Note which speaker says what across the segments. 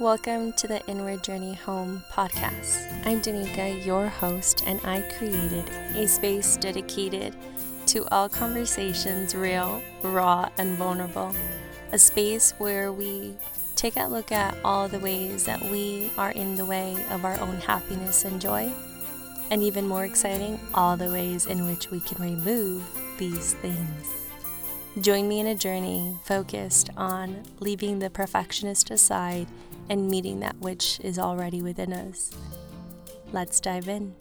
Speaker 1: Welcome to the Inward Journey Home podcast. I'm Danica, your host, and I created a space dedicated to all conversations real, raw, and vulnerable. A space where we take a look at all the ways that we are in the way of our own happiness and joy. And even more exciting, all the ways in which we can remove these things. Join me in a journey focused on leaving the perfectionist aside and meeting that which is already within us. Let's dive in.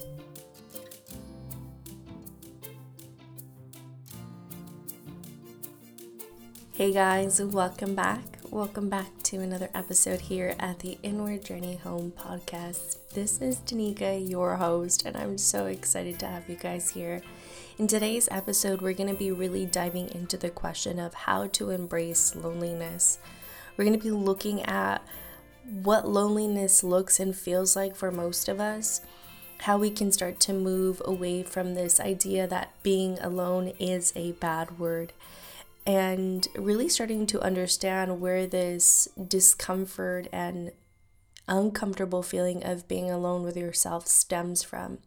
Speaker 1: Hey guys, welcome back. Welcome back to another episode here at the Inward Journey Home podcast. This is Danika, your host, and I'm so excited to have you guys here. In today's episode, we're going to be really diving into the question of how to embrace loneliness. We're going to be looking at what loneliness looks and feels like for most of us, how we can start to move away from this idea that being alone is a bad word, and really starting to understand where this discomfort and uncomfortable feeling of being alone with yourself stems from.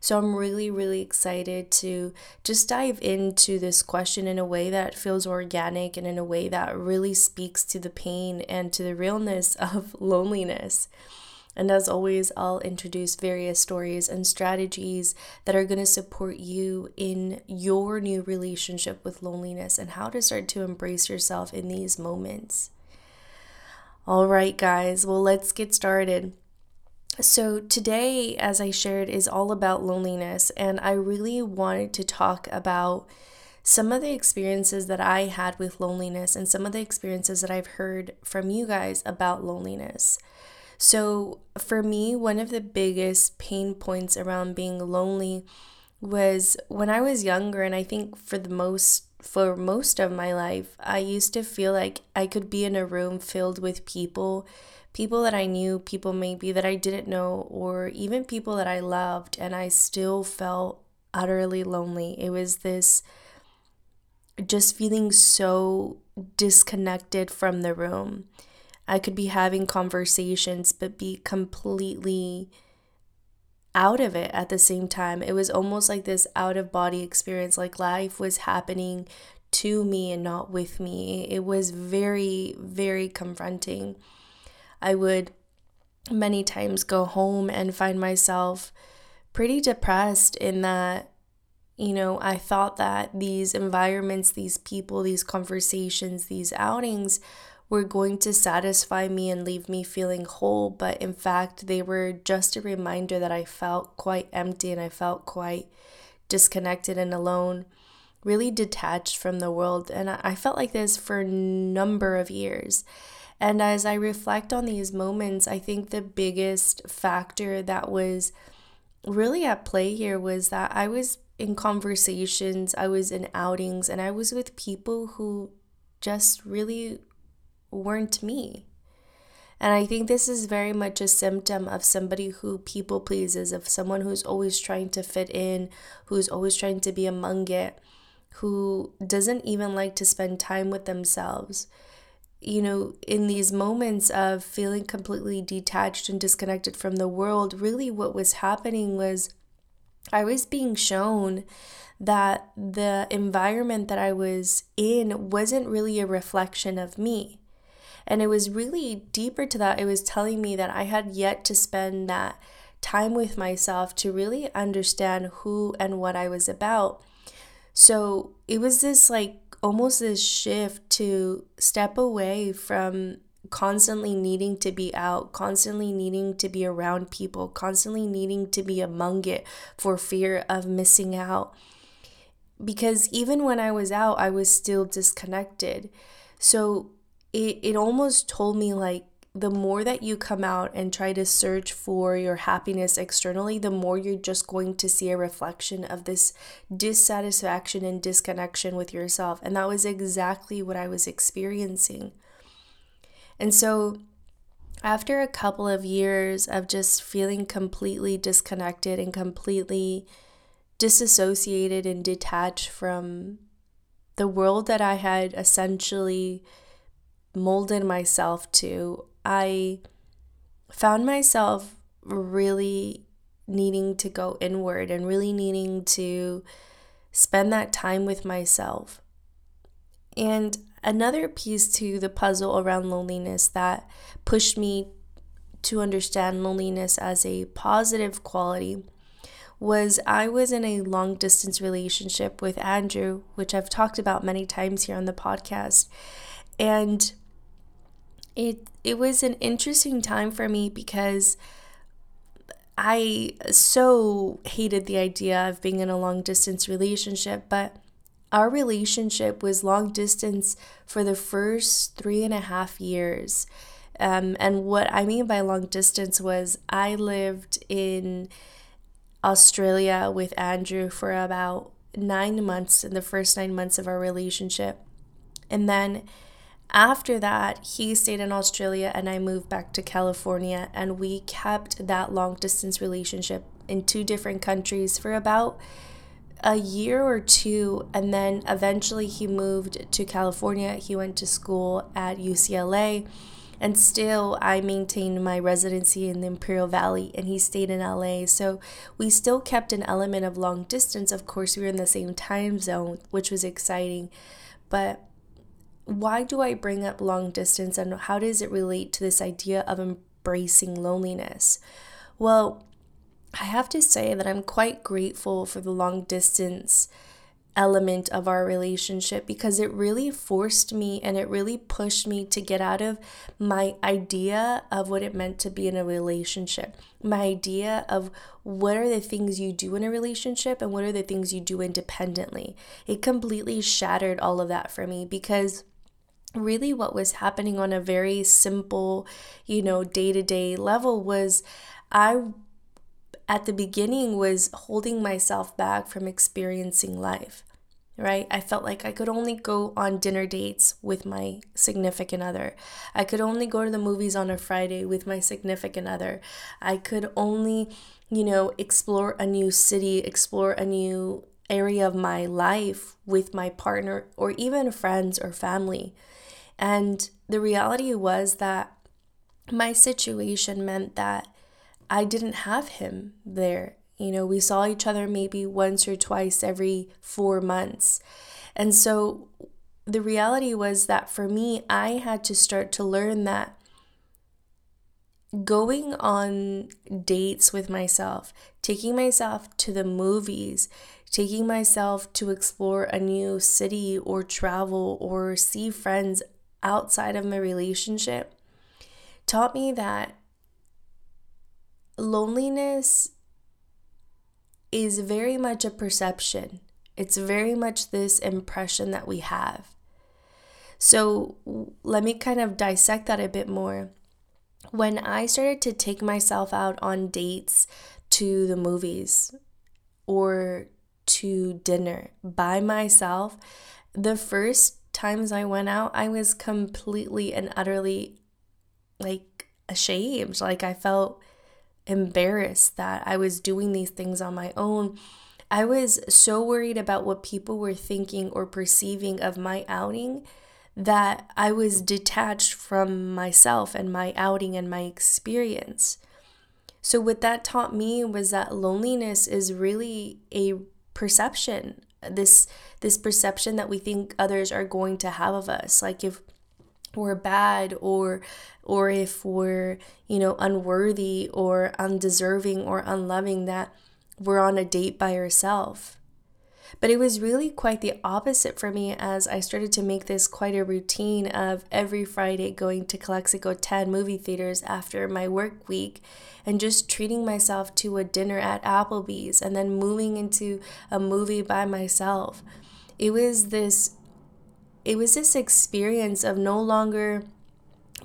Speaker 1: So I'm really, really excited to just dive into this question in a way that feels organic and in a way that really speaks to the pain and to the realness of loneliness. And as always, I'll introduce various stories and strategies that are going to support you in your new relationship with loneliness and how to start to embrace yourself in these moments. All right, guys, well, let's get started. So, today, as I shared, is all about loneliness, and I really wanted to talk about some of the experiences that I had with loneliness and some of the experiences that I've heard from you guys about loneliness. So, for me, one of the biggest pain points around being lonely was when I was younger, and I think for the most for most of my life, I used to feel like I could be in a room filled with people people that I knew, people maybe that I didn't know, or even people that I loved, and I still felt utterly lonely. It was this just feeling so disconnected from the room. I could be having conversations, but be completely out of it at the same time. It was almost like this out of body experience, like life was happening to me and not with me. It was very, very confronting. I would many times go home and find myself pretty depressed in that you know, I thought that these environments, these people, these conversations, these outings were going to satisfy me and leave me feeling whole. But in fact, they were just a reminder that I felt quite empty and I felt quite disconnected and alone, really detached from the world. And I felt like this for a number of years. And as I reflect on these moments, I think the biggest factor that was really at play here was that I was in conversations, I was in outings, and I was with people who just really weren't me. And I think this is very much a symptom of somebody who people pleases, of someone who's always trying to fit in, who's always trying to be among it, who doesn't even like to spend time with themselves you know, in these moments of feeling completely detached and disconnected from the world, really what was happening was I was being shown that the environment that I was in wasn't really a reflection of me. And it was really deeper to that. It was telling me that I had yet to spend that time with myself to really understand who and what I was about. So it was this like almost this shift to step away from constantly needing to be out, constantly needing to be around people, constantly needing to be among it for fear of missing out. Because even when I was out, I was still disconnected. So it, it almost told me like the more that you come out and try to search for your happiness externally, the more you're just going to see a reflection of this dissatisfaction and disconnection with yourself. And that was exactly what I was experiencing. And so, after a couple of years of just feeling completely disconnected and completely disassociated and detached from the world that I had essentially molded myself to, I found myself really needing to go inward and really needing to spend that time with myself. And another piece to the puzzle around loneliness that pushed me to understand loneliness as a positive quality was I was in a long distance relationship with Andrew, which I've talked about many times here on the podcast. And it it was an interesting time for me because I so hated the idea of being in a long distance relationship, but our relationship was long distance for the first three and a half years. Um, and what I mean by long distance was I lived in Australia with Andrew for about nine months in the first nine months of our relationship. And then after that, he stayed in Australia and I moved back to California. And we kept that long distance relationship in two different countries for about a year or two. And then eventually he moved to California. He went to school at UCLA. And still, I maintained my residency in the Imperial Valley, and he stayed in LA. So we still kept an element of long distance. Of course, we were in the same time zone, which was exciting. But why do I bring up long distance and how does it relate to this idea of embracing loneliness? Well, I have to say that I'm quite grateful for the long distance element of our relationship because it really forced me and it really pushed me to get out of my idea of what it meant to be in a relationship. My idea of what are the things you do in a relationship and what are the things you do independently. It completely shattered all of that for me because really what was happening on a very simple, you know, day to day level was I, at the beginning, was holding myself back from experiencing life, right? I felt like I could only go on dinner dates with my significant other. I could only go to the movies on a Friday with my significant other. I could only, you know, explore a new city, explore a new area of my life with my partner or even friends or family. And the reality was that my situation meant that I didn't have him there. You know, we saw each other maybe once or twice every four months. And so the reality was that for me, I had to start to learn that going on dates with myself, taking myself to the movies, taking myself to explore a new city or travel or see friends outside of my relationship taught me that loneliness is very much a perception. It's very much this impression that we have. So let me kind of dissect that a bit more. When I started to take myself out on dates to the movies or to dinner by myself, the first times I went out, I was completely and utterly like ashamed. Like I felt embarrassed that I was doing these things on my own. I was so worried about what people were thinking or perceiving of my outing that I was detached from myself and my outing and my experience. So, what that taught me was that loneliness is really a perception this this perception that we think others are going to have of us. Like if we're bad or or if we're you know unworthy or undeserving or unloving that we're on a date by ourselves but it was really quite the opposite for me as I started to make this quite a routine of every Friday going to Calexico 10 movie theaters after my work week and just treating myself to a dinner at Applebee's and then moving into a movie by myself. It was this it was this experience of no longer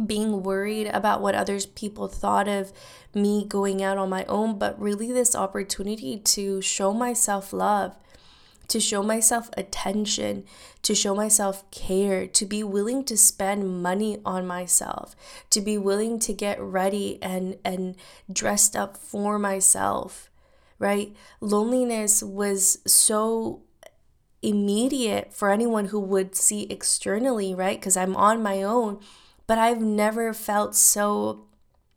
Speaker 1: being worried about what others people thought of me going out on my own, but really this opportunity to show myself love to show myself attention, to show myself care, to be willing to spend money on myself, to be willing to get ready and and dressed up for myself, right? Loneliness was so immediate for anyone who would see externally, right? Because I'm on my own, but I've never felt so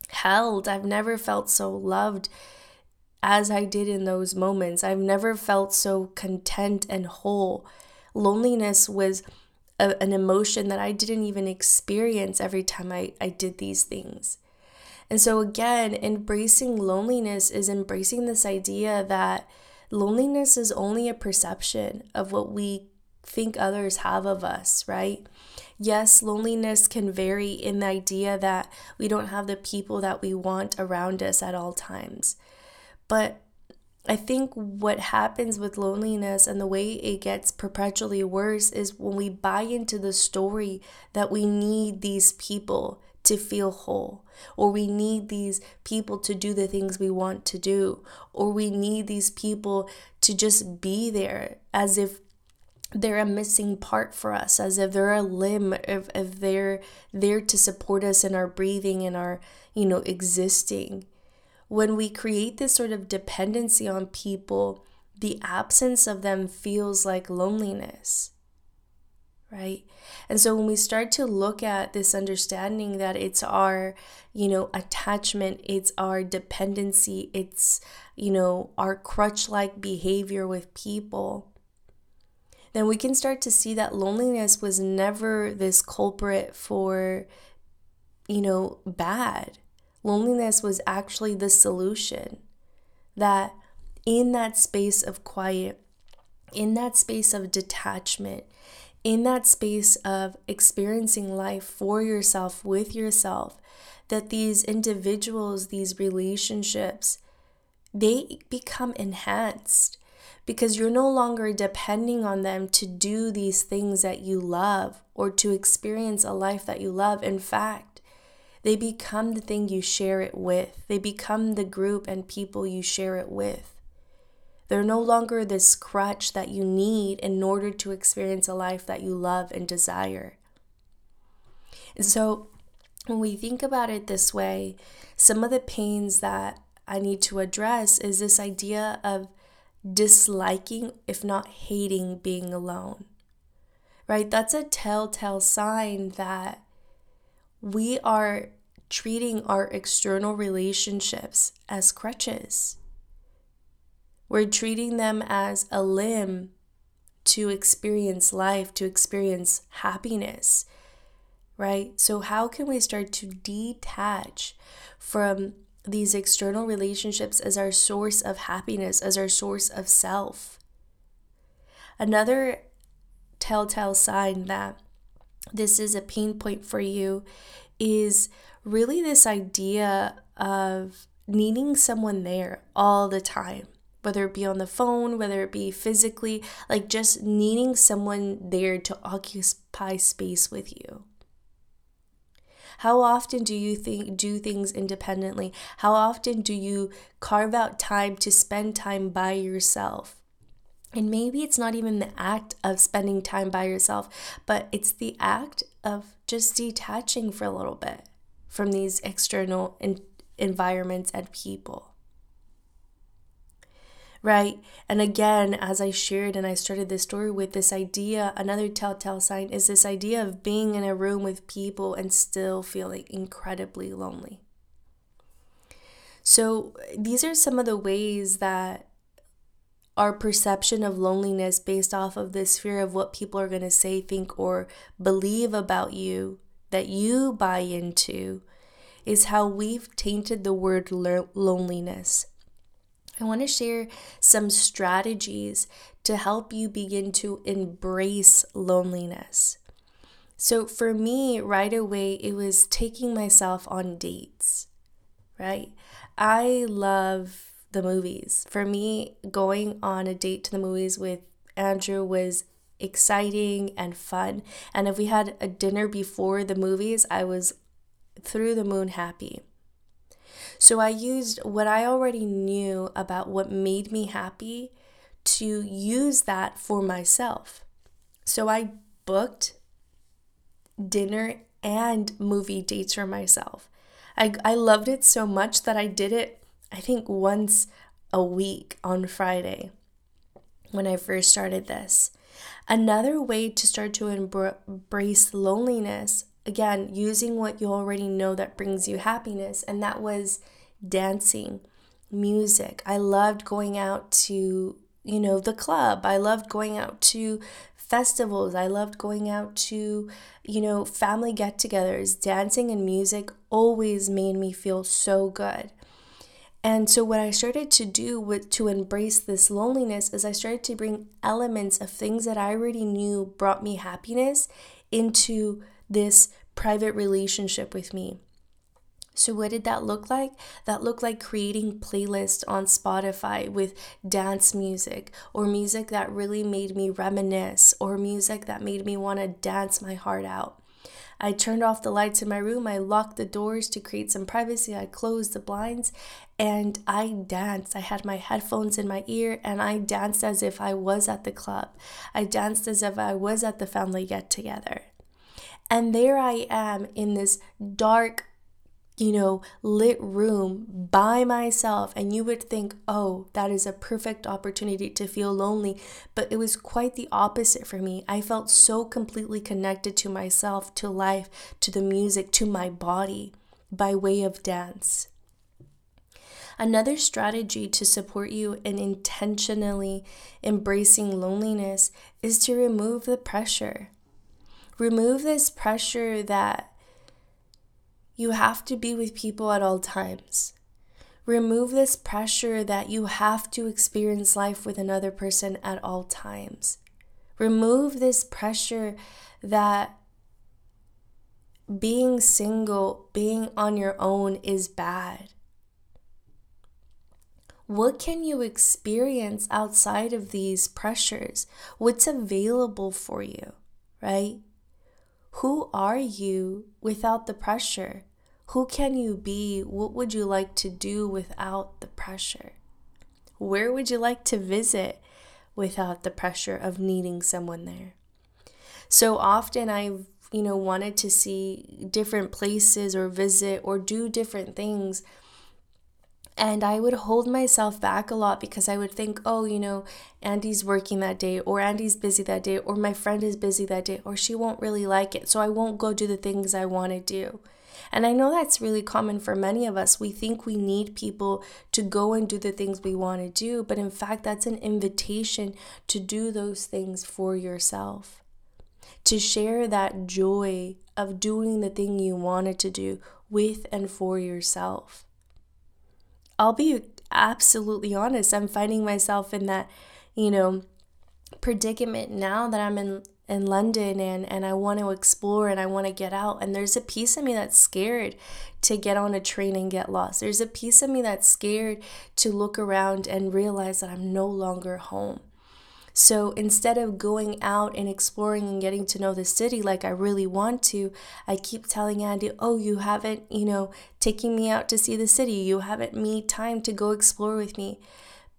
Speaker 1: held. I've never felt so loved as I did in those moments. I've never felt so content and whole. Loneliness was a, an emotion that I didn't even experience every time I, I did these things. And so, again, embracing loneliness is embracing this idea that loneliness is only a perception of what we think others have of us, right? Yes, loneliness can vary in the idea that we don't have the people that we want around us at all times. But I think what happens with loneliness and the way it gets perpetually worse is when we buy into the story that we need these people to feel whole, or we need these people to do the things we want to do, or we need these people to just be there as if they're a missing part for us, as if they're a limb, if, if they're there to support us in our breathing and our, you know, existing. When we create this sort of dependency on people, the absence of them feels like loneliness right? And so when we start to look at this understanding that it's our, you know, attachment, it's our dependency, it's, you know, our crutch like behavior with people, then we can start to see that loneliness was never this culprit for, you know, bad. Loneliness was actually the solution. That in that space of quiet, in that space of detachment, in that space of experiencing life for yourself, with yourself, that these individuals, these relationships, they become enhanced because you're no longer depending on them to do these things that you love or to experience a life that you love. In fact, they become the thing you share it with, they become the group and people you share it with. They're no longer this crutch that you need in order to experience a life that you love and desire. And so, when we think about it this way, some of the pains that I need to address is this idea of disliking, if not hating, being alone. Right? That's a telltale sign that we are treating our external relationships as crutches. We're treating them as a limb to experience life, to experience happiness, right? So, how can we start to detach from these external relationships as our source of happiness, as our source of self? Another telltale sign that this is a pain point for you is really this idea of needing someone there all the time whether it be on the phone, whether it be physically, like just needing someone there to occupy space with you. How often do you think do things independently? How often do you carve out time to spend time by yourself? And maybe it's not even the act of spending time by yourself, but it's the act of just detaching for a little bit from these external in- environments and people right? And again, as I shared and I started this story with this idea, another telltale sign is this idea of being in a room with people and still feeling incredibly lonely. So, these are some of the ways that our perception of loneliness based off of this fear of what people are going to say, think, or believe about you that you buy into is how we've tainted the word loneliness I want to share some strategies to help you begin to embrace loneliness. So, for me, right away, it was taking myself on dates, right? I love the movies. For me, going on a date to the movies with Andrew was exciting and fun. And if we had a dinner before the movies, I was through the moon happy. So I used what I already knew about what made me happy to use that for myself. So I booked dinner and movie dates for myself. I, I loved it so much that I did it, I think, once a week on Friday when I first started this. Another way to start to embrace loneliness again, using what you already know that brings you happiness, and that was dancing, music. I loved going out to, you know, the club. I loved going out to festivals. I loved going out to, you know, family get togethers. Dancing and music always made me feel so good. And so, what I started to do with to embrace this loneliness is I started to bring elements of things that I already knew brought me happiness into this private relationship with me. So, what did that look like? That looked like creating playlists on Spotify with dance music or music that really made me reminisce or music that made me want to dance my heart out. I turned off the lights in my room. I locked the doors to create some privacy. I closed the blinds and I danced. I had my headphones in my ear and I danced as if I was at the club. I danced as if I was at the family get together. And there I am in this dark, you know, lit room by myself. And you would think, oh, that is a perfect opportunity to feel lonely. But it was quite the opposite for me. I felt so completely connected to myself, to life, to the music, to my body by way of dance. Another strategy to support you in intentionally embracing loneliness is to remove the pressure. Remove this pressure that you have to be with people at all times. Remove this pressure that you have to experience life with another person at all times. Remove this pressure that being single, being on your own is bad. What can you experience outside of these pressures? What's available for you, right? Who are you without the pressure? Who can you be? What would you like to do without the pressure? Where would you like to visit without the pressure of needing someone there? So often I've, you know, wanted to see different places or visit or do different things and I would hold myself back a lot because I would think, oh, you know, Andy's working that day, or Andy's busy that day, or my friend is busy that day, or she won't really like it. So I won't go do the things I want to do. And I know that's really common for many of us. We think we need people to go and do the things we want to do, but in fact, that's an invitation to do those things for yourself. To share that joy of doing the thing you wanted to do with and for yourself. I'll be absolutely honest, I'm finding myself in that, you know, predicament now that I'm in in London and and I want to explore and I want to get out and there's a piece of me that's scared to get on a train and get lost. There's a piece of me that's scared to look around and realize that I'm no longer home. So instead of going out and exploring and getting to know the city like I really want to, I keep telling Andy, oh, you haven't, you know, taking me out to see the city. You haven't made time to go explore with me.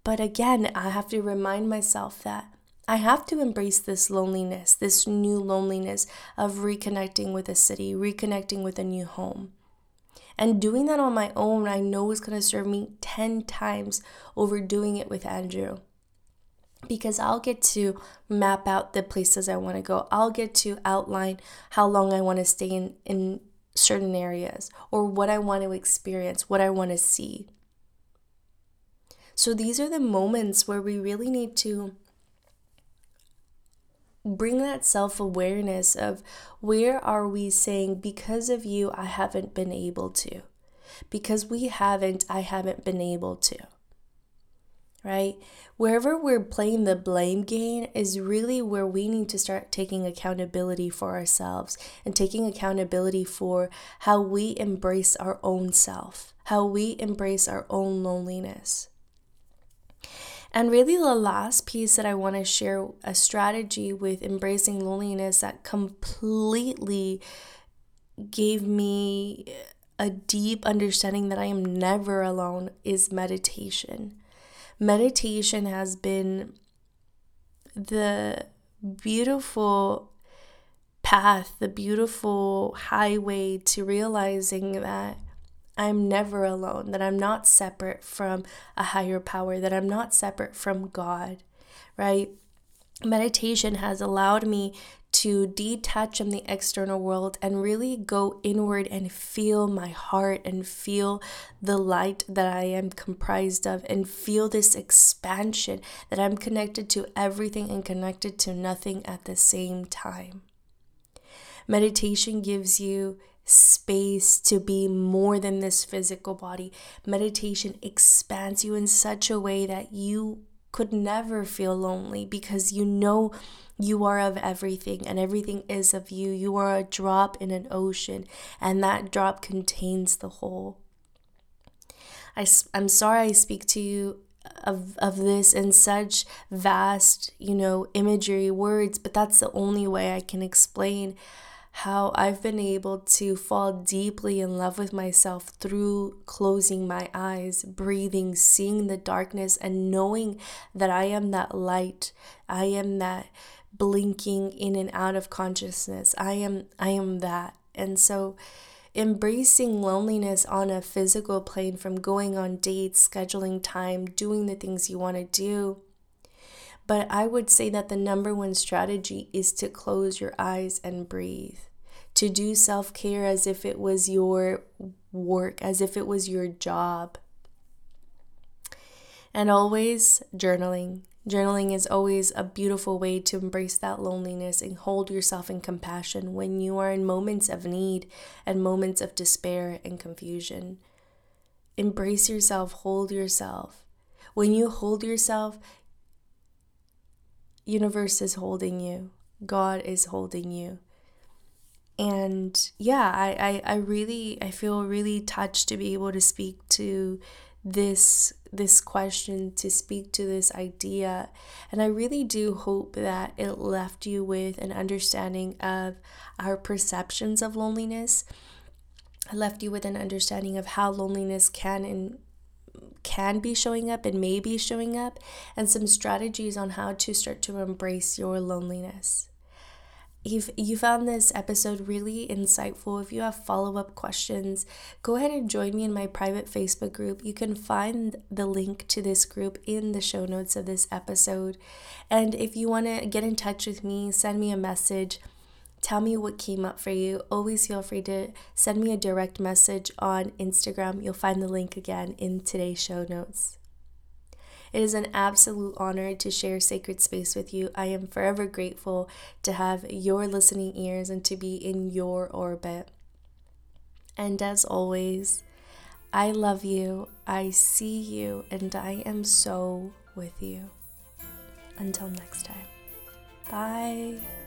Speaker 1: But again, I have to remind myself that I have to embrace this loneliness, this new loneliness of reconnecting with a city, reconnecting with a new home. And doing that on my own, I know is going to serve me 10 times over doing it with Andrew because I'll get to map out the places I want to go. I'll get to outline how long I want to stay in, in certain areas or what I want to experience, what I want to see. So these are the moments where we really need to bring that self-awareness of where are we saying because of you I haven't been able to. Because we haven't I haven't been able to right? Wherever we're playing the blame game is really where we need to start taking accountability for ourselves and taking accountability for how we embrace our own self, how we embrace our own loneliness. And really, the last piece that I want to share a strategy with embracing loneliness that completely gave me a deep understanding that I am never alone is meditation meditation has been the beautiful path, the beautiful highway to realizing that I'm never alone, that I'm not separate from a higher power, that I'm not separate from God, right? Meditation has allowed me to detach from the external world and really go inward and feel my heart and feel the light that I am comprised of and feel this expansion that I'm connected to everything and connected to nothing at the same time. Meditation gives you space to be more than this physical body. Meditation expands you in such a way that you could never feel lonely because you know you are of everything and everything is of you. You are a drop in an ocean, and that drop contains the whole. I, I'm sorry I speak to you of, of this in such vast, you know, imagery words, but that's the only way I can explain how I've been able to fall deeply in love with myself through closing my eyes, breathing, seeing the darkness, and knowing that I am that light. I am that blinking in and out of consciousness. I am I am that. And so embracing loneliness on a physical plane from going on dates, scheduling time, doing the things you want to do. But I would say that the number one strategy is to close your eyes and breathe. To do self care as if it was your work, as if it was your job. And always journaling. Journaling is always a beautiful way to embrace that loneliness and hold yourself in compassion when you are in moments of need and moments of despair and confusion. Embrace yourself, hold yourself. When you hold yourself, universe is holding you. God is holding you. And yeah, I, I, I really I feel really touched to be able to speak to this this question to speak to this idea and i really do hope that it left you with an understanding of our perceptions of loneliness i left you with an understanding of how loneliness can and can be showing up and may be showing up and some strategies on how to start to embrace your loneliness if you found this episode really insightful, if you have follow up questions, go ahead and join me in my private Facebook group. You can find the link to this group in the show notes of this episode. And if you want to get in touch with me, send me a message. Tell me what came up for you. Always feel free to send me a direct message on Instagram. You'll find the link again in today's show notes. It is an absolute honor to share sacred space with you. I am forever grateful to have your listening ears and to be in your orbit. And as always, I love you, I see you, and I am so with you. Until next time. Bye.